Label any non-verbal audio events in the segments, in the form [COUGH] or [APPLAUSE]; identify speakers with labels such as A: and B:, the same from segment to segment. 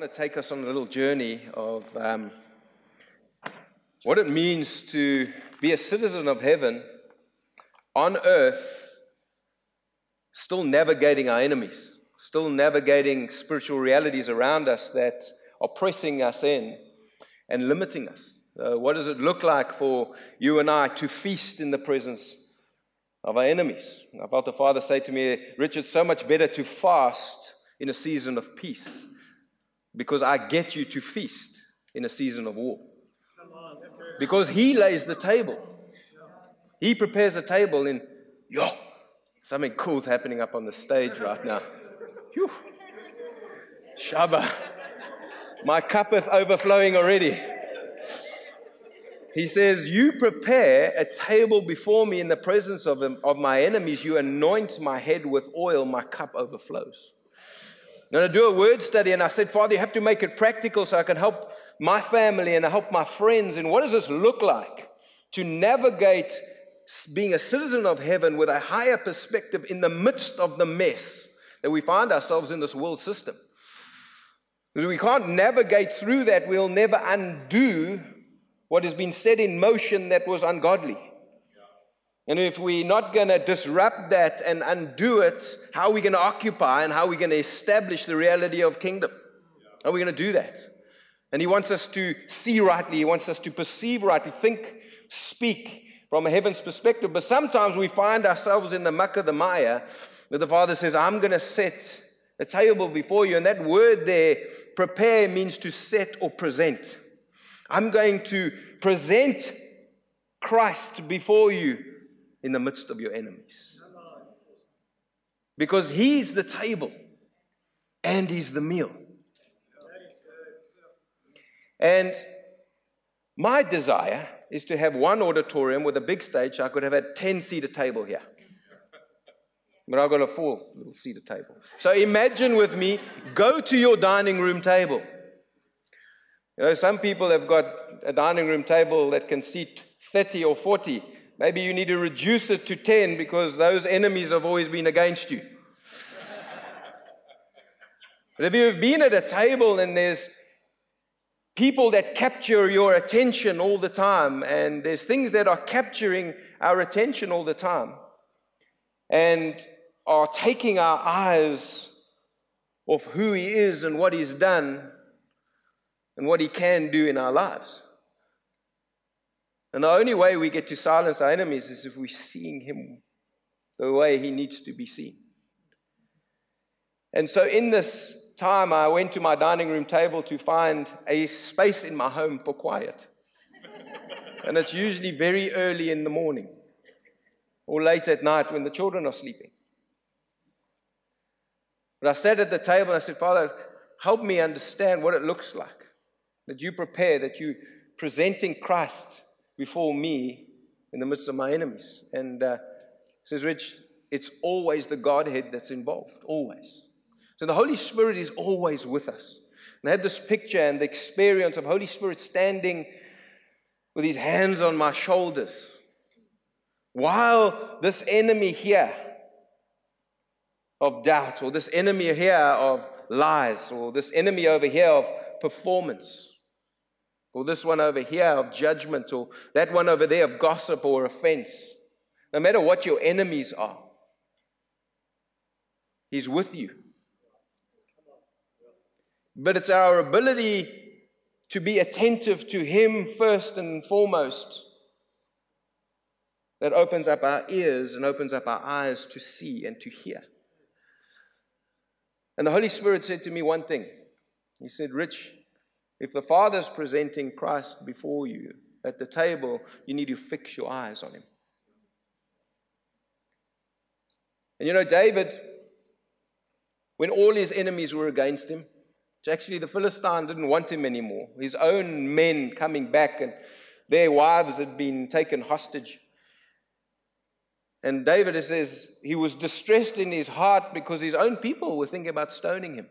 A: want to take us on a little journey of um, what it means to be a citizen of heaven on earth, still navigating our enemies, still navigating spiritual realities around us that are pressing us in and limiting us. Uh, what does it look like for you and I to feast in the presence of our enemies? I felt the Father say to me, Richard, so much better to fast in a season of peace because I get you to feast in a season of war. Because he lays the table. He prepares a table in, yo, something cool's happening up on the stage right now. Whew. Shabba. My cup is overflowing already. He says, You prepare a table before me in the presence of, of my enemies. You anoint my head with oil, my cup overflows. Going to do a word study, and I said, Father, you have to make it practical so I can help my family and help my friends. And what does this look like to navigate being a citizen of heaven with a higher perspective in the midst of the mess that we find ourselves in this world system? Because we can't navigate through that, we'll never undo what has been set in motion that was ungodly. And if we're not going to disrupt that and undo it, how are we going to occupy and how are we going to establish the reality of kingdom? How are we going to do that? And he wants us to see rightly, he wants us to perceive rightly, think, speak from a heaven's perspective. But sometimes we find ourselves in the muck of the mire where the Father says, I'm going to set a table before you. And that word there, prepare, means to set or present. I'm going to present Christ before you in the midst of your enemies. Because He's the table and He's the meal. And my desire is to have one auditorium with a big stage. I could have a 10 seater table here. But I've got a four little seater table. So imagine with me, go to your dining room table. You know, some people have got a dining room table that can seat 30 or 40. Maybe you need to reduce it to 10 because those enemies have always been against you. but if you've been at a table and there's people that capture your attention all the time, and there's things that are capturing our attention all the time, and are taking our eyes off who He is and what He's done and what He can do in our lives. And the only way we get to silence our enemies is if we're seeing him the way he needs to be seen. And so, in this time, I went to my dining room table to find a space in my home for quiet. [LAUGHS] and it's usually very early in the morning or late at night when the children are sleeping. But I sat at the table and I said, Father, help me understand what it looks like that you prepare, that you presenting Christ before me in the midst of my enemies. And uh, says, Rich, it's always the Godhead that's involved, always. So the Holy Spirit is always with us. And I had this picture and the experience of Holy Spirit standing with his hands on my shoulders while this enemy here of doubt, or this enemy here of lies, or this enemy over here of performance or this one over here of judgment, or that one over there of gossip or offense. No matter what your enemies are, He's with you. But it's our ability to be attentive to Him first and foremost that opens up our ears and opens up our eyes to see and to hear. And the Holy Spirit said to me one thing. He said, Rich, if the Father's presenting Christ before you at the table, you need to fix your eyes on him. And you know, David, when all his enemies were against him, actually the Philistine didn't want him anymore. His own men coming back and their wives had been taken hostage. And David says he was distressed in his heart because his own people were thinking about stoning him.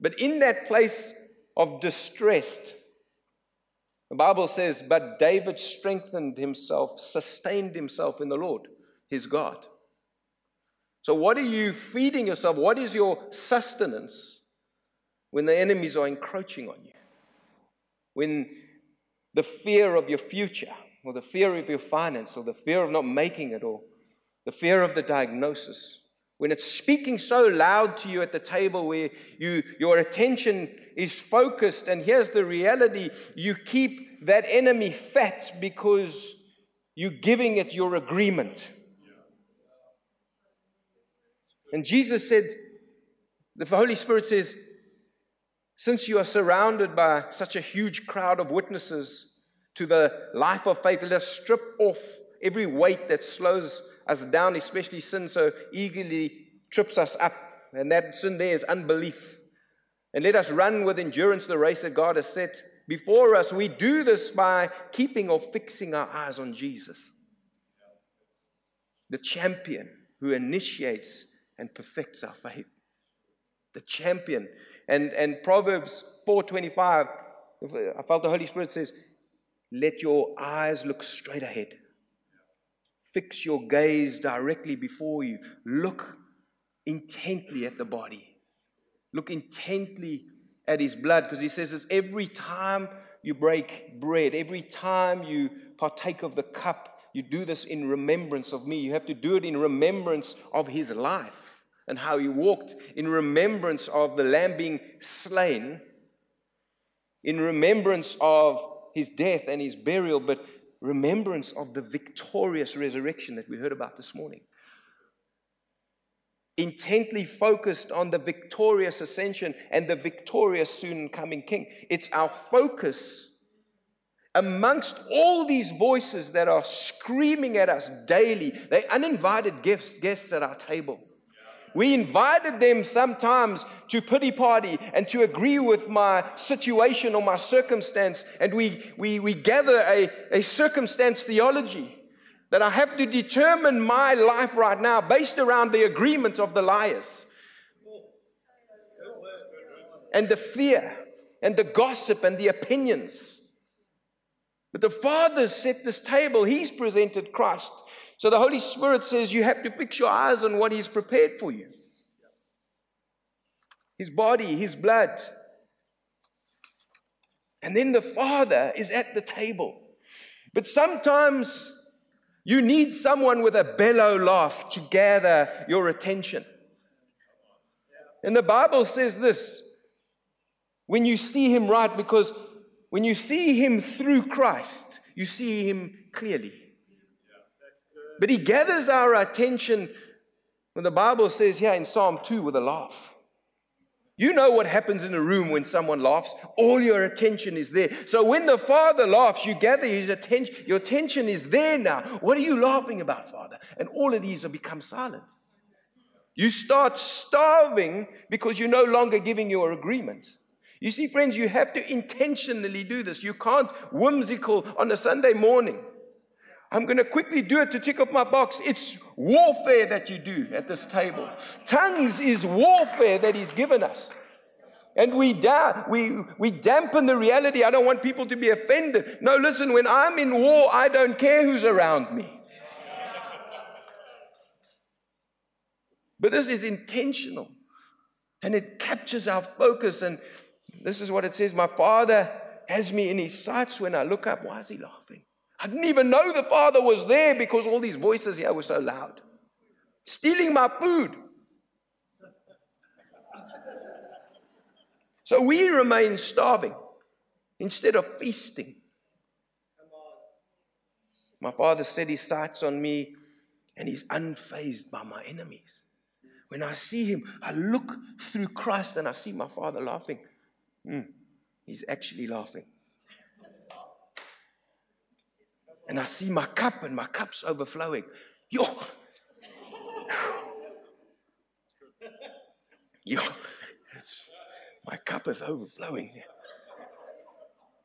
A: But in that place of distress. The Bible says, But David strengthened himself, sustained himself in the Lord, his God. So, what are you feeding yourself? What is your sustenance when the enemies are encroaching on you, when the fear of your future, or the fear of your finance, or the fear of not making it, or the fear of the diagnosis, when it's speaking so loud to you at the table where you, your attention is focused, and here's the reality you keep that enemy fat because you're giving it your agreement. And Jesus said, the Holy Spirit says, since you are surrounded by such a huge crowd of witnesses to the life of faith, let us strip off every weight that slows us down, especially sin so eagerly trips us up. And that sin there is unbelief. And let us run with endurance the race that God has set before us. We do this by keeping or fixing our eyes on Jesus, the champion who initiates and perfects our faith. The champion. And, and Proverbs 4.25, I felt the Holy Spirit says, let your eyes look straight ahead. Fix your gaze directly before you. Look intently at the body. Look intently at his blood because he says this every time you break bread, every time you partake of the cup, you do this in remembrance of me. You have to do it in remembrance of his life and how he walked, in remembrance of the lamb being slain, in remembrance of his death and his burial, but remembrance of the victorious resurrection that we heard about this morning intently focused on the victorious ascension and the victorious soon coming king. It's our focus amongst all these voices that are screaming at us daily. They uninvited guests, guests at our table. We invited them sometimes to pity party and to agree with my situation or my circumstance, and we, we, we gather a, a circumstance theology that I have to determine my life right now based around the agreement of the liars and the fear and the gossip and the opinions. But the Father set this table, He's presented Christ. So the Holy Spirit says you have to fix your eyes on what He's prepared for you His body, His blood. And then the Father is at the table. But sometimes you need someone with a bellow laugh to gather your attention. And the Bible says this when you see him right, because when you see him through Christ, you see him clearly. But he gathers our attention when the Bible says here in Psalm 2 with a laugh. You know what happens in a room when someone laughs. All your attention is there. So when the father laughs, you gather his attention. Your attention is there now. What are you laughing about, father? And all of these have become silent. You start starving because you're no longer giving your agreement. You see, friends, you have to intentionally do this. You can't whimsical on a Sunday morning. I'm going to quickly do it to tick off my box. It's warfare that you do at this table. Tongues is warfare that He's given us. And we, da- we, we dampen the reality. I don't want people to be offended. No, listen, when I'm in war, I don't care who's around me. But this is intentional and it captures our focus. And this is what it says My Father has me in His sights when I look up. Why is He laughing? I didn't even know the Father was there because all these voices here were so loud. Stealing my food. So we remain starving instead of feasting. My father set his sights on me and he's unfazed by my enemies. When I see him, I look through Christ and I see my father laughing. Mm, he's actually laughing. And I see my cup and my cup's overflowing. Yo. Yo. My cup is overflowing.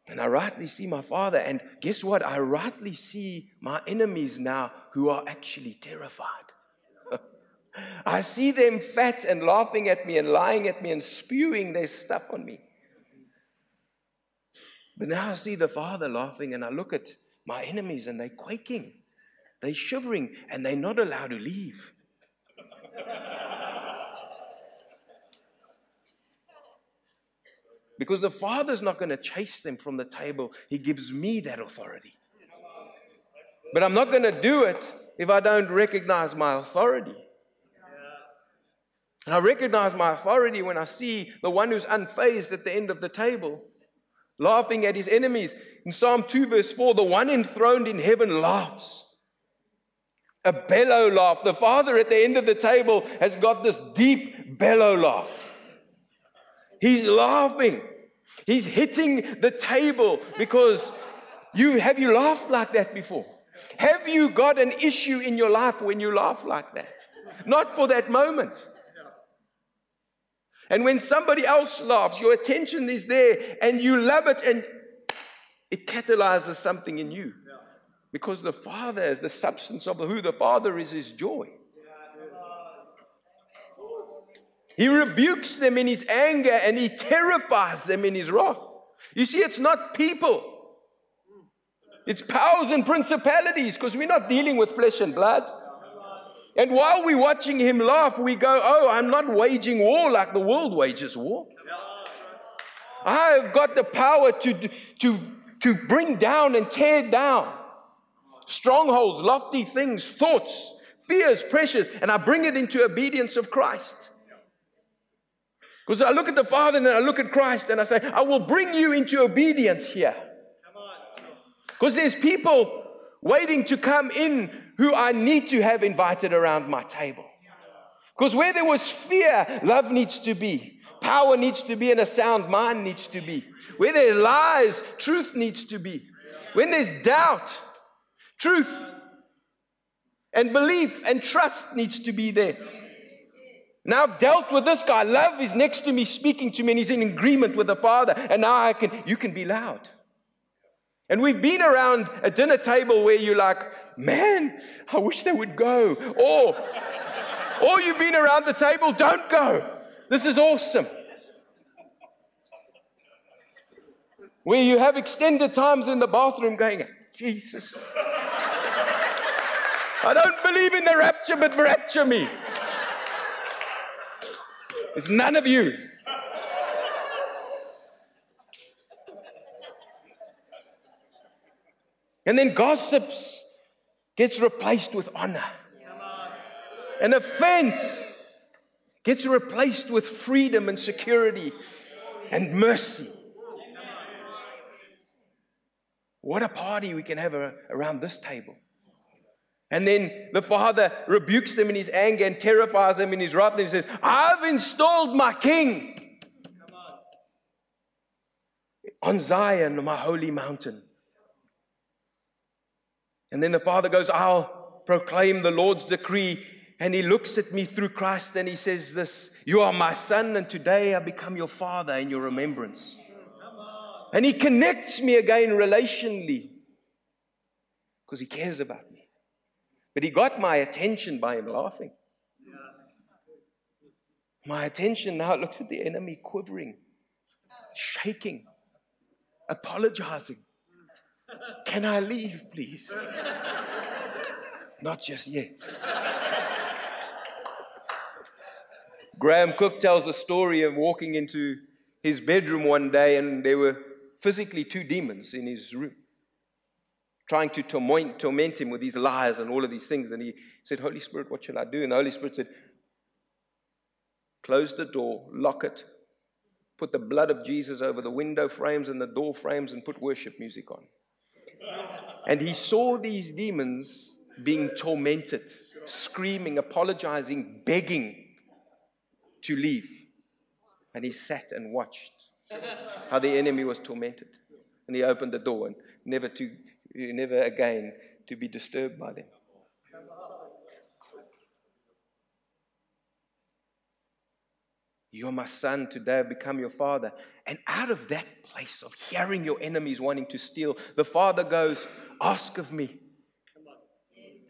A: And I rightly see my father. And guess what? I rightly see my enemies now who are actually terrified. [LAUGHS] I see them fat and laughing at me and lying at me and spewing their stuff on me. But now I see the father laughing and I look at my enemies, and they're quaking, they're shivering, and they're not allowed to leave. Because the Father's not going to chase them from the table, He gives me that authority. But I'm not going to do it if I don't recognize my authority. And I recognize my authority when I see the one who's unfazed at the end of the table, laughing at his enemies. In Psalm 2, verse 4, the one enthroned in heaven laughs. A bellow laugh. The Father at the end of the table has got this deep bellow laugh. He's laughing. He's hitting the table because you have you laughed like that before? Have you got an issue in your life when you laugh like that? Not for that moment. And when somebody else laughs, your attention is there and you love it and it catalyzes something in you. Because the Father is the substance of who the Father is, is joy. He rebukes them in his anger and he terrifies them in his wrath. You see, it's not people, it's powers and principalities because we're not dealing with flesh and blood. And while we're watching him laugh, we go, Oh, I'm not waging war like the world wages war. I've got the power to, to, to bring down and tear down strongholds, lofty things, thoughts, fears, pressures, and I bring it into obedience of Christ. Because I look at the Father and then I look at Christ and I say, I will bring you into obedience here. Because there's people waiting to come in who I need to have invited around my table. Because where there was fear, love needs to be. Power needs to be, and a sound mind needs to be. Where there lies, truth needs to be. When there's doubt, truth and belief and trust needs to be there. Now I've dealt with this guy. Love is next to me, speaking to me, and he's in agreement with the Father. And now I can, you can be loud. And we've been around a dinner table where you're like, man, I wish they would go. Or, or you've been around the table, don't go. This is awesome. Where you have extended times in the bathroom going, Jesus. I don't believe in the rapture, but rapture me. It's none of you. And then gossips gets replaced with honor. An offense gets replaced with freedom and security and mercy. What a party we can have around this table. And then the father rebukes them in his anger and terrifies them in his wrath. And he says, I've installed my king on Zion, my holy mountain. And then the father goes, I'll proclaim the Lord's decree. And he looks at me through Christ and he says, This, you are my son, and today I become your father in your remembrance. And he connects me again relationally because he cares about me. But he got my attention by him laughing. My attention now looks at the enemy quivering, shaking, apologizing. Can I leave, please? [LAUGHS] Not just yet. Graham Cooke tells a story of walking into his bedroom one day, and there were physically two demons in his room trying to torment, torment him with these lies and all of these things. And he said, Holy Spirit, what shall I do? And the Holy Spirit said, Close the door, lock it, put the blood of Jesus over the window frames and the door frames, and put worship music on. And he saw these demons being tormented, screaming, apologizing, begging to leave. And he sat and watched how the enemy was tormented. And he opened the door and never to never again to be disturbed by them. You're my son, today I've become your father. And out of that place of hearing your enemies wanting to steal, the father goes, Ask of me.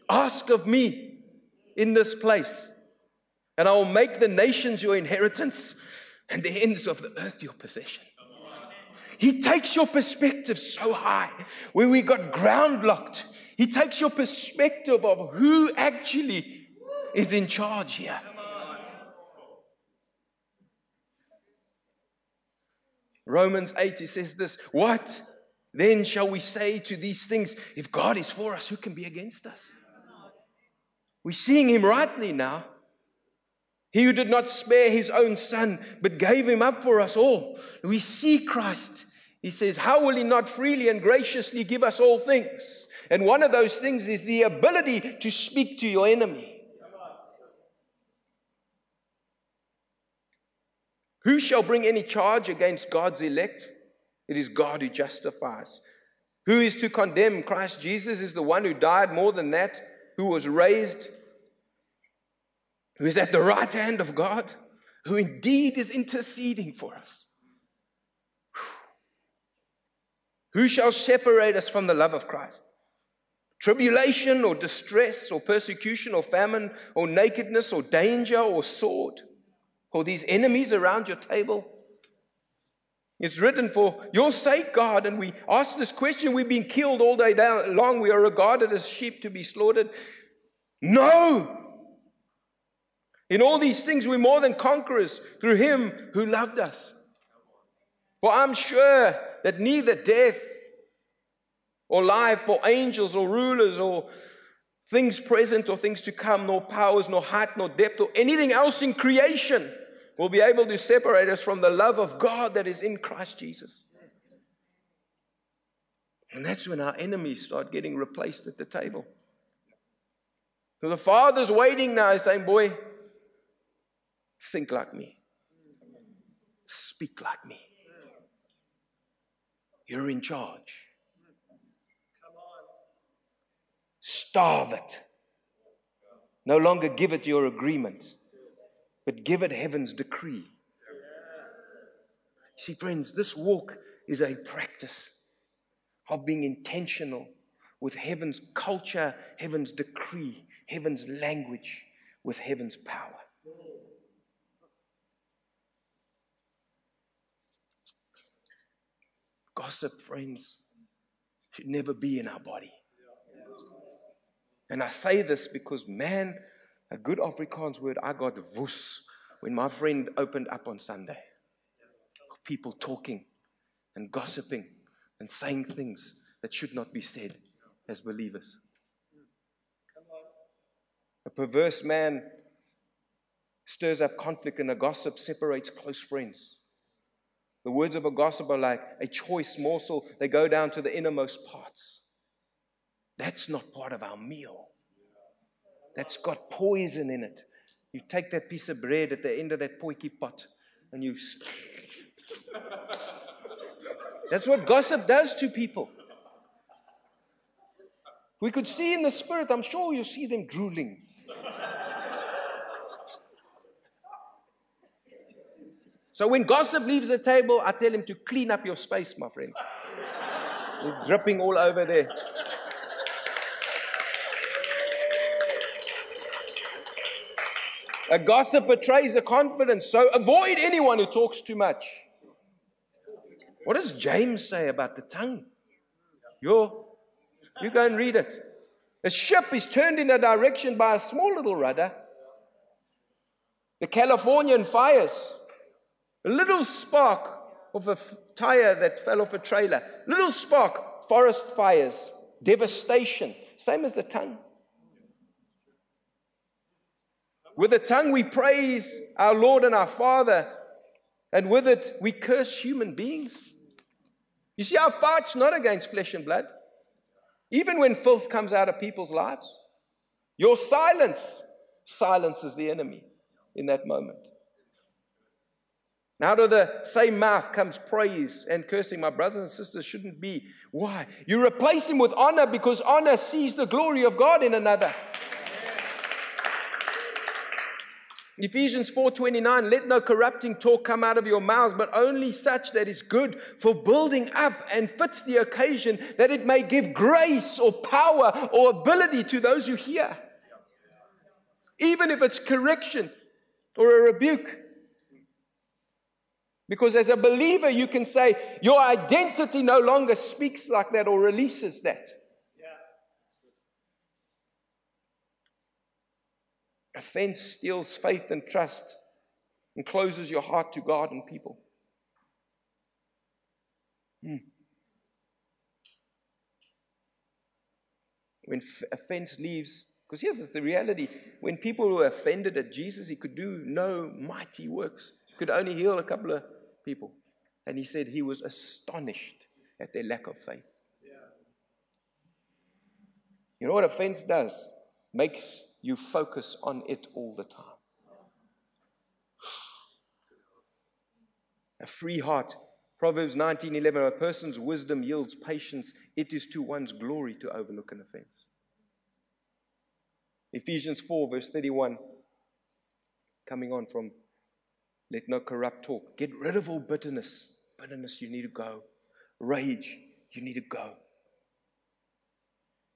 A: Ask of me in this place. And I will make the nations your inheritance and the ends of the earth your possession. He takes your perspective so high where we got ground locked. He takes your perspective of who actually is in charge here. Romans 8, he says this What then shall we say to these things? If God is for us, who can be against us? We're seeing him rightly now. He who did not spare his own son, but gave him up for us all. We see Christ. He says, How will he not freely and graciously give us all things? And one of those things is the ability to speak to your enemy. Who shall bring any charge against God's elect? It is God who justifies. Who is to condemn? Christ Jesus is the one who died more than that, who was raised, who is at the right hand of God, who indeed is interceding for us. Who shall separate us from the love of Christ? Tribulation or distress or persecution or famine or nakedness or danger or sword or these enemies around your table. It's written for your sake, God. And we ask this question. We've been killed all day long. We are regarded as sheep to be slaughtered. No. In all these things, we're more than conquerors through him who loved us. For I'm sure that neither death or life or angels or rulers or things present or things to come, nor powers, nor height, nor depth, or anything else in creation will be able to separate us from the love of God that is in Christ Jesus. And that's when our enemies start getting replaced at the table. So the Father's waiting now, saying, Boy, think like me, speak like me. You're in charge. Starve it. No longer give it your agreement, but give it heaven's decree. See, friends, this walk is a practice of being intentional with heaven's culture, heaven's decree, heaven's language, with heaven's power. Gossip, friends, should never be in our body. And I say this because, man, a good Afrikaans word, I got vies when my friend opened up on Sunday. People talking and gossiping and saying things that should not be said as believers. A perverse man stirs up conflict, and a gossip separates close friends. The words of a gossip are like a choice morsel, they go down to the innermost parts. That's not part of our meal. That's got poison in it. You take that piece of bread at the end of that potjie pot and you. [LAUGHS] That's what gossip does to people. We could see in the spirit, I'm sure you see them drooling. So when gossip leaves the table, I tell him to clean up your space, my friend. You're dripping all over there. A gossip betrays a confidence, so avoid anyone who talks too much. What does James say about the tongue? You, you go and read it. A ship is turned in a direction by a small little rudder. The Californian fires, a little spark of a f- tire that fell off a trailer, little spark, forest fires, devastation, same as the tongue. With the tongue we praise our Lord and our Father, and with it we curse human beings. You see, our fight's not against flesh and blood. Even when filth comes out of people's lives, your silence silences the enemy in that moment. Now, out of the same mouth comes praise and cursing. My brothers and sisters shouldn't be. Why? You replace him with honor because honor sees the glory of God in another. Ephesians 4:29 let no corrupting talk come out of your mouths but only such that is good for building up and fits the occasion that it may give grace or power or ability to those who hear even if it's correction or a rebuke because as a believer you can say your identity no longer speaks like that or releases that. Offense steals faith and trust and closes your heart to God and people. Hmm. When f- offense leaves, because here's the reality when people were offended at Jesus, he could do no mighty works, he could only heal a couple of people. And he said he was astonished at their lack of faith. You know what offense does? Makes you focus on it all the time. A free heart. Proverbs 19:11 A person's wisdom yields patience. It is to one's glory to overlook an offense. Ephesians 4 verse 31 coming on from let no corrupt talk. Get rid of all bitterness. Bitterness, you need to go. Rage, you need to go.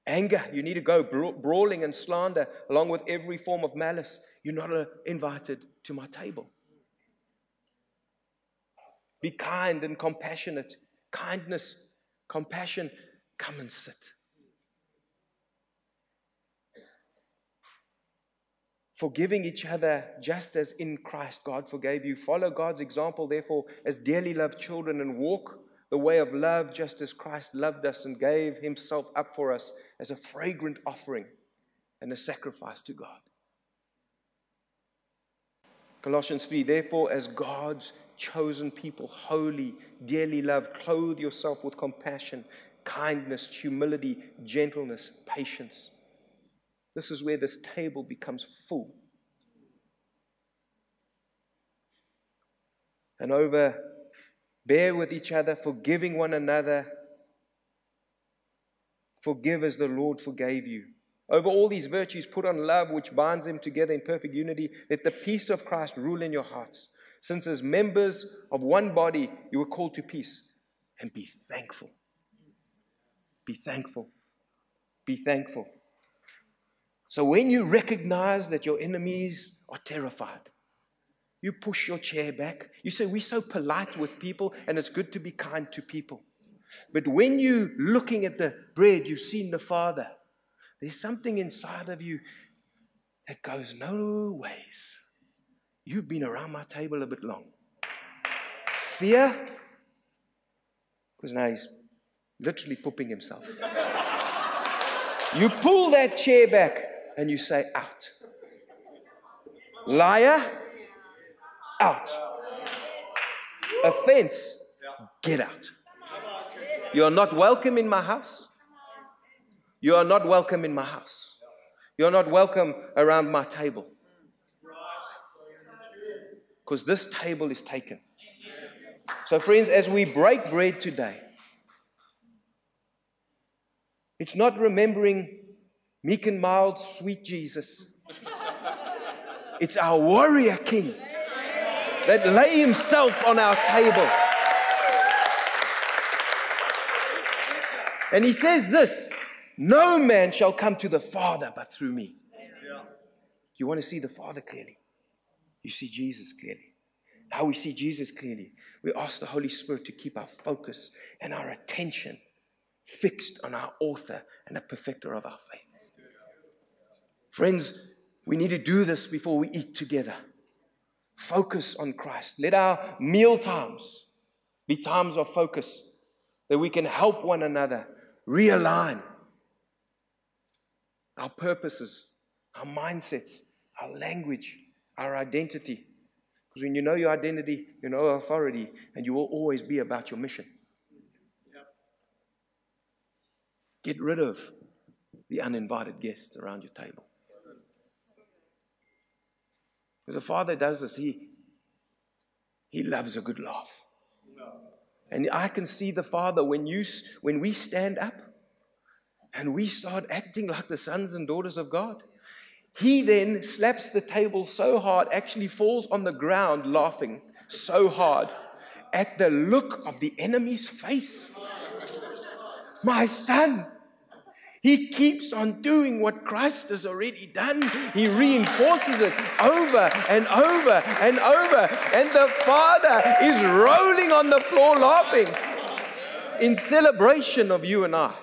A: Anger, you need to go. Brawling and slander, along with every form of malice, you're not uh, invited to my table. Be kind and compassionate. Kindness, compassion, come and sit. Forgiving each other just as in Christ God forgave you. Follow God's example, therefore, as dearly loved children and walk the way of love just as Christ loved us and gave himself up for us as a fragrant offering and a sacrifice to God. Colossians 3 Therefore, as God's chosen people, holy, dearly loved, clothe yourself with compassion, kindness, humility, gentleness, patience. This is where this table becomes full. And over, bear with each other, forgiving one another. Forgive as the Lord forgave you. Over all these virtues, put on love, which binds them together in perfect unity. Let the peace of Christ rule in your hearts. Since, as members of one body, you were called to peace. And be thankful. Be thankful. Be thankful. So when you recognize that your enemies are terrified, you push your chair back. You say, We're so polite with people, and it's good to be kind to people. But when you're looking at the bread, you've seen the Father, there's something inside of you that goes, No ways. You've been around my table a bit long. Fear, because now he's literally pooping himself. you pull that chair back and you say, Out. Liar, out. Offense, get out. You are not welcome in my house. You are not welcome in my house. You are not welcome around my table. Because this table is taken. So, friends, as we break bread today, it's not remembering meek and mild, sweet Jesus. It's our warrior king that lay himself on our table. And he says this No man shall come to the Father but through me. You want to see the Father clearly? You see Jesus clearly. How we see Jesus clearly. We ask the Holy Spirit to keep our focus and our attention fixed on our author and the perfecter of our faith. Friends, we need to do this before we eat together. Focus on Christ. Let our meal times be times of focus that we can help one another realign our purposes, our mindsets, our language, our identity. Because when you know your identity, you know authority, and you will always be about your mission. Get rid of the uninvited guest around your table. Because the Father does this, He, he loves a good laugh. And I can see the Father when, you, when we stand up and we start acting like the sons and daughters of God. He then slaps the table so hard, actually falls on the ground laughing so hard at the look of the enemy's face. My son, he keeps on doing what Christ has already done. He reinforces it over and over and over. And the Father is rolling on the floor laughing in celebration of you and I.